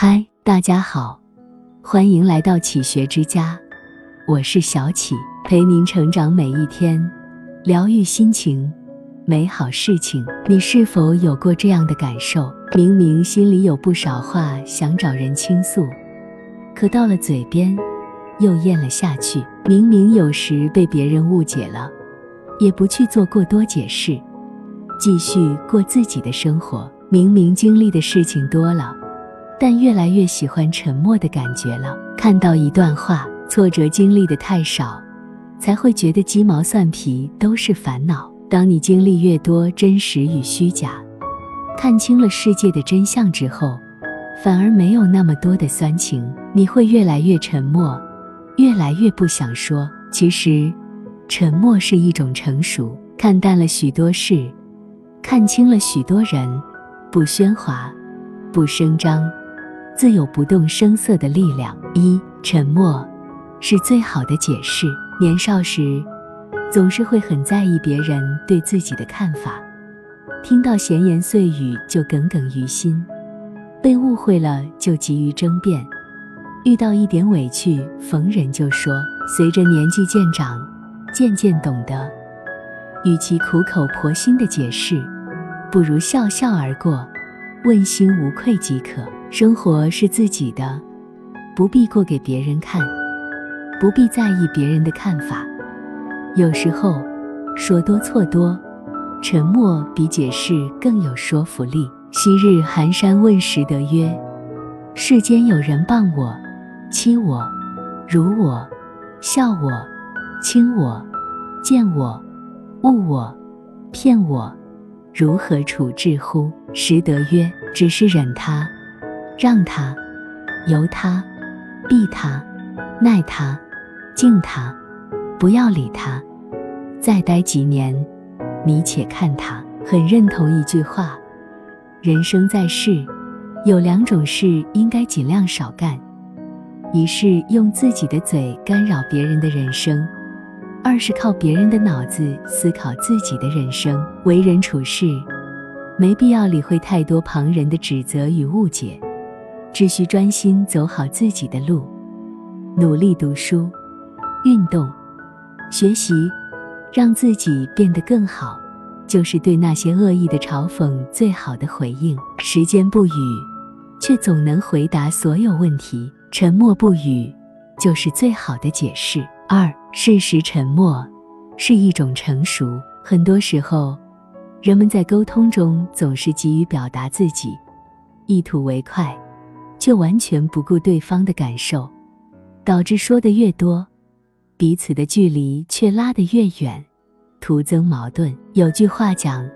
嗨，大家好，欢迎来到启学之家，我是小启，陪您成长每一天，疗愈心情，美好事情。你是否有过这样的感受？明明心里有不少话想找人倾诉，可到了嘴边又咽了下去。明明有时被别人误解了，也不去做过多解释，继续过自己的生活。明明经历的事情多了。但越来越喜欢沉默的感觉了。看到一段话，挫折经历的太少，才会觉得鸡毛蒜皮都是烦恼。当你经历越多真实与虚假，看清了世界的真相之后，反而没有那么多的酸情。你会越来越沉默，越来越不想说。其实，沉默是一种成熟。看淡了许多事，看清了许多人，不喧哗，不声张。自有不动声色的力量。一沉默是最好的解释。年少时，总是会很在意别人对自己的看法，听到闲言碎语就耿耿于心，被误会了就急于争辩，遇到一点委屈逢人就说。随着年纪渐长，渐渐懂得，与其苦口婆心的解释，不如笑笑而过，问心无愧即可。生活是自己的，不必过给别人看，不必在意别人的看法。有时候，说多错多，沉默比解释更有说服力。昔日寒山问拾得曰：“世间有人谤我、欺我、辱我、笑我、轻我、贱我、误我、骗我，如何处置乎？”拾得曰：“只是忍他。”让他，由他，避他，耐他，敬他，不要理他。再待几年，你且看他。很认同一句话：人生在世，有两种事应该尽量少干，一是用自己的嘴干扰别人的人生，二是靠别人的脑子思考自己的人生。为人处事，没必要理会太多旁人的指责与误解。只需专心走好自己的路，努力读书、运动、学习，让自己变得更好，就是对那些恶意的嘲讽最好的回应。时间不语，却总能回答所有问题；沉默不语，就是最好的解释。二，适时沉默是一种成熟。很多时候，人们在沟通中总是急于表达自己，一吐为快。却完全不顾对方的感受，导致说的越多，彼此的距离却拉得越远，徒增矛盾。有句话讲：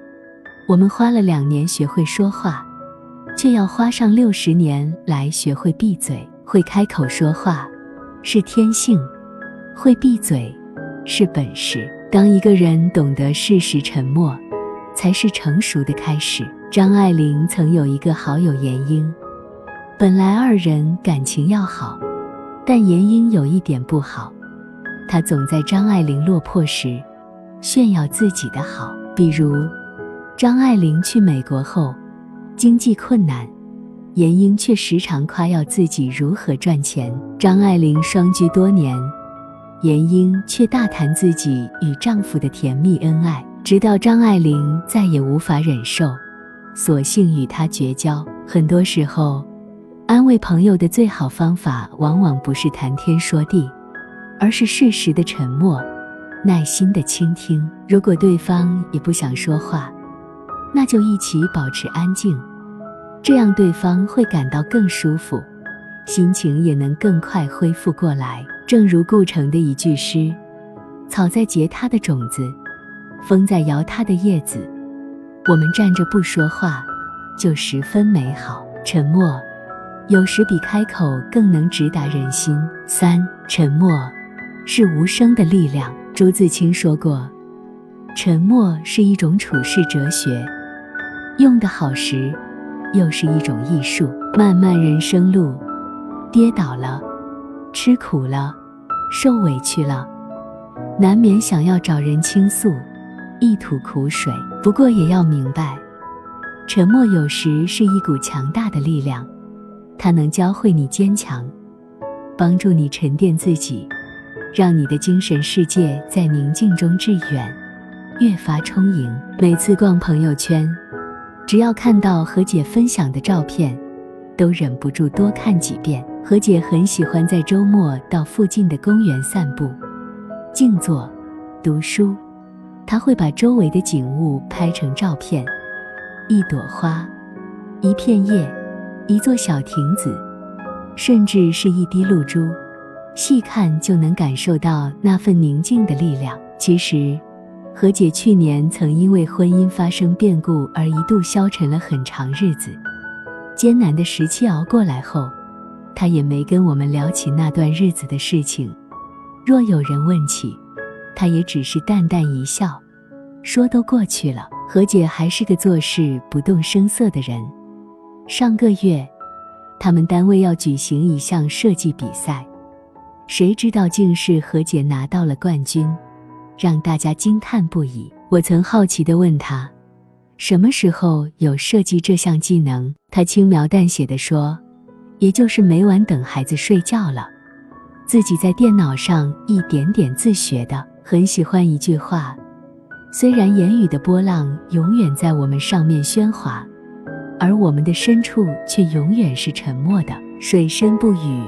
我们花了两年学会说话，却要花上六十年来学会闭嘴。会开口说话是天性，会闭嘴是本事。当一个人懂得适时沉默，才是成熟的开始。张爱玲曾有一个好友严英。本来二人感情要好，但严英有一点不好，她总在张爱玲落魄时炫耀自己的好。比如，张爱玲去美国后，经济困难，严英却时常夸耀自己如何赚钱。张爱玲双居多年，严英却大谈自己与丈夫的甜蜜恩爱，直到张爱玲再也无法忍受，索性与他绝交。很多时候。安慰朋友的最好方法，往往不是谈天说地，而是适时的沉默，耐心的倾听。如果对方也不想说话，那就一起保持安静，这样对方会感到更舒服，心情也能更快恢复过来。正如顾城的一句诗：“草在结它的种子，风在摇它的叶子，我们站着不说话，就十分美好。”沉默。有时比开口更能直达人心。三，沉默是无声的力量。朱自清说过：“沉默是一种处世哲学，用得好时，又是一种艺术。漫漫人生路，跌倒了，吃苦了，受委屈了，难免想要找人倾诉，一吐苦水。不过也要明白，沉默有时是一股强大的力量。”它能教会你坚强，帮助你沉淀自己，让你的精神世界在宁静中致远，越发充盈。每次逛朋友圈，只要看到何姐分享的照片，都忍不住多看几遍。何姐很喜欢在周末到附近的公园散步、静坐、读书。她会把周围的景物拍成照片，一朵花，一片叶，一座小亭子，甚至是一滴露珠，细看就能感受到那份宁静的力量。其实，何姐去年曾因为婚姻发生变故而一度消沉了很长日子，艰难的时期熬过来后。他也没跟我们聊起那段日子的事情。若有人问起，他也只是淡淡一笑，说都过去了。何姐还是个做事不动声色的人。上个月，他们单位要举行一项设计比赛，谁知道竟是何姐拿到了冠军，让大家惊叹不已。我曾好奇地问他，什么时候有设计这项技能？他轻描淡写地说。也就是每晚等孩子睡觉了，自己在电脑上一点点自学的。很喜欢一句话：虽然言语的波浪永远在我们上面喧哗，而我们的深处却永远是沉默的。水深不语，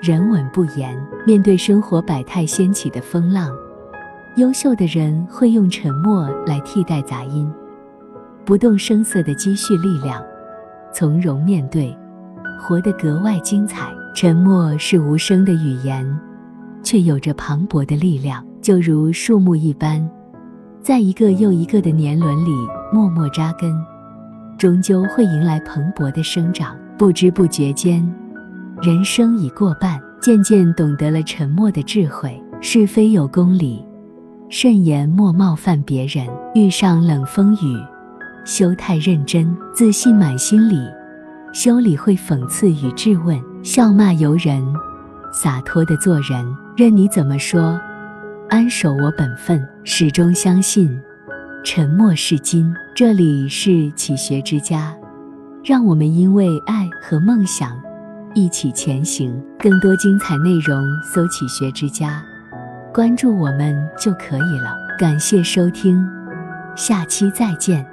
人稳不言。面对生活百态掀起的风浪，优秀的人会用沉默来替代杂音，不动声色的积蓄力量，从容面对。活得格外精彩。沉默是无声的语言，却有着磅礴的力量，就如树木一般，在一个又一个的年轮里默默扎根，终究会迎来蓬勃的生长。不知不觉间，人生已过半，渐渐懂得了沉默的智慧。是非有公理，慎言莫冒犯别人。遇上冷风雨，休太认真。自信满心里。修理会讽刺与质问，笑骂由人，洒脱的做人。任你怎么说，安守我本分，始终相信，沉默是金。这里是启学之家，让我们因为爱和梦想一起前行。更多精彩内容，搜“启学之家”，关注我们就可以了。感谢收听，下期再见。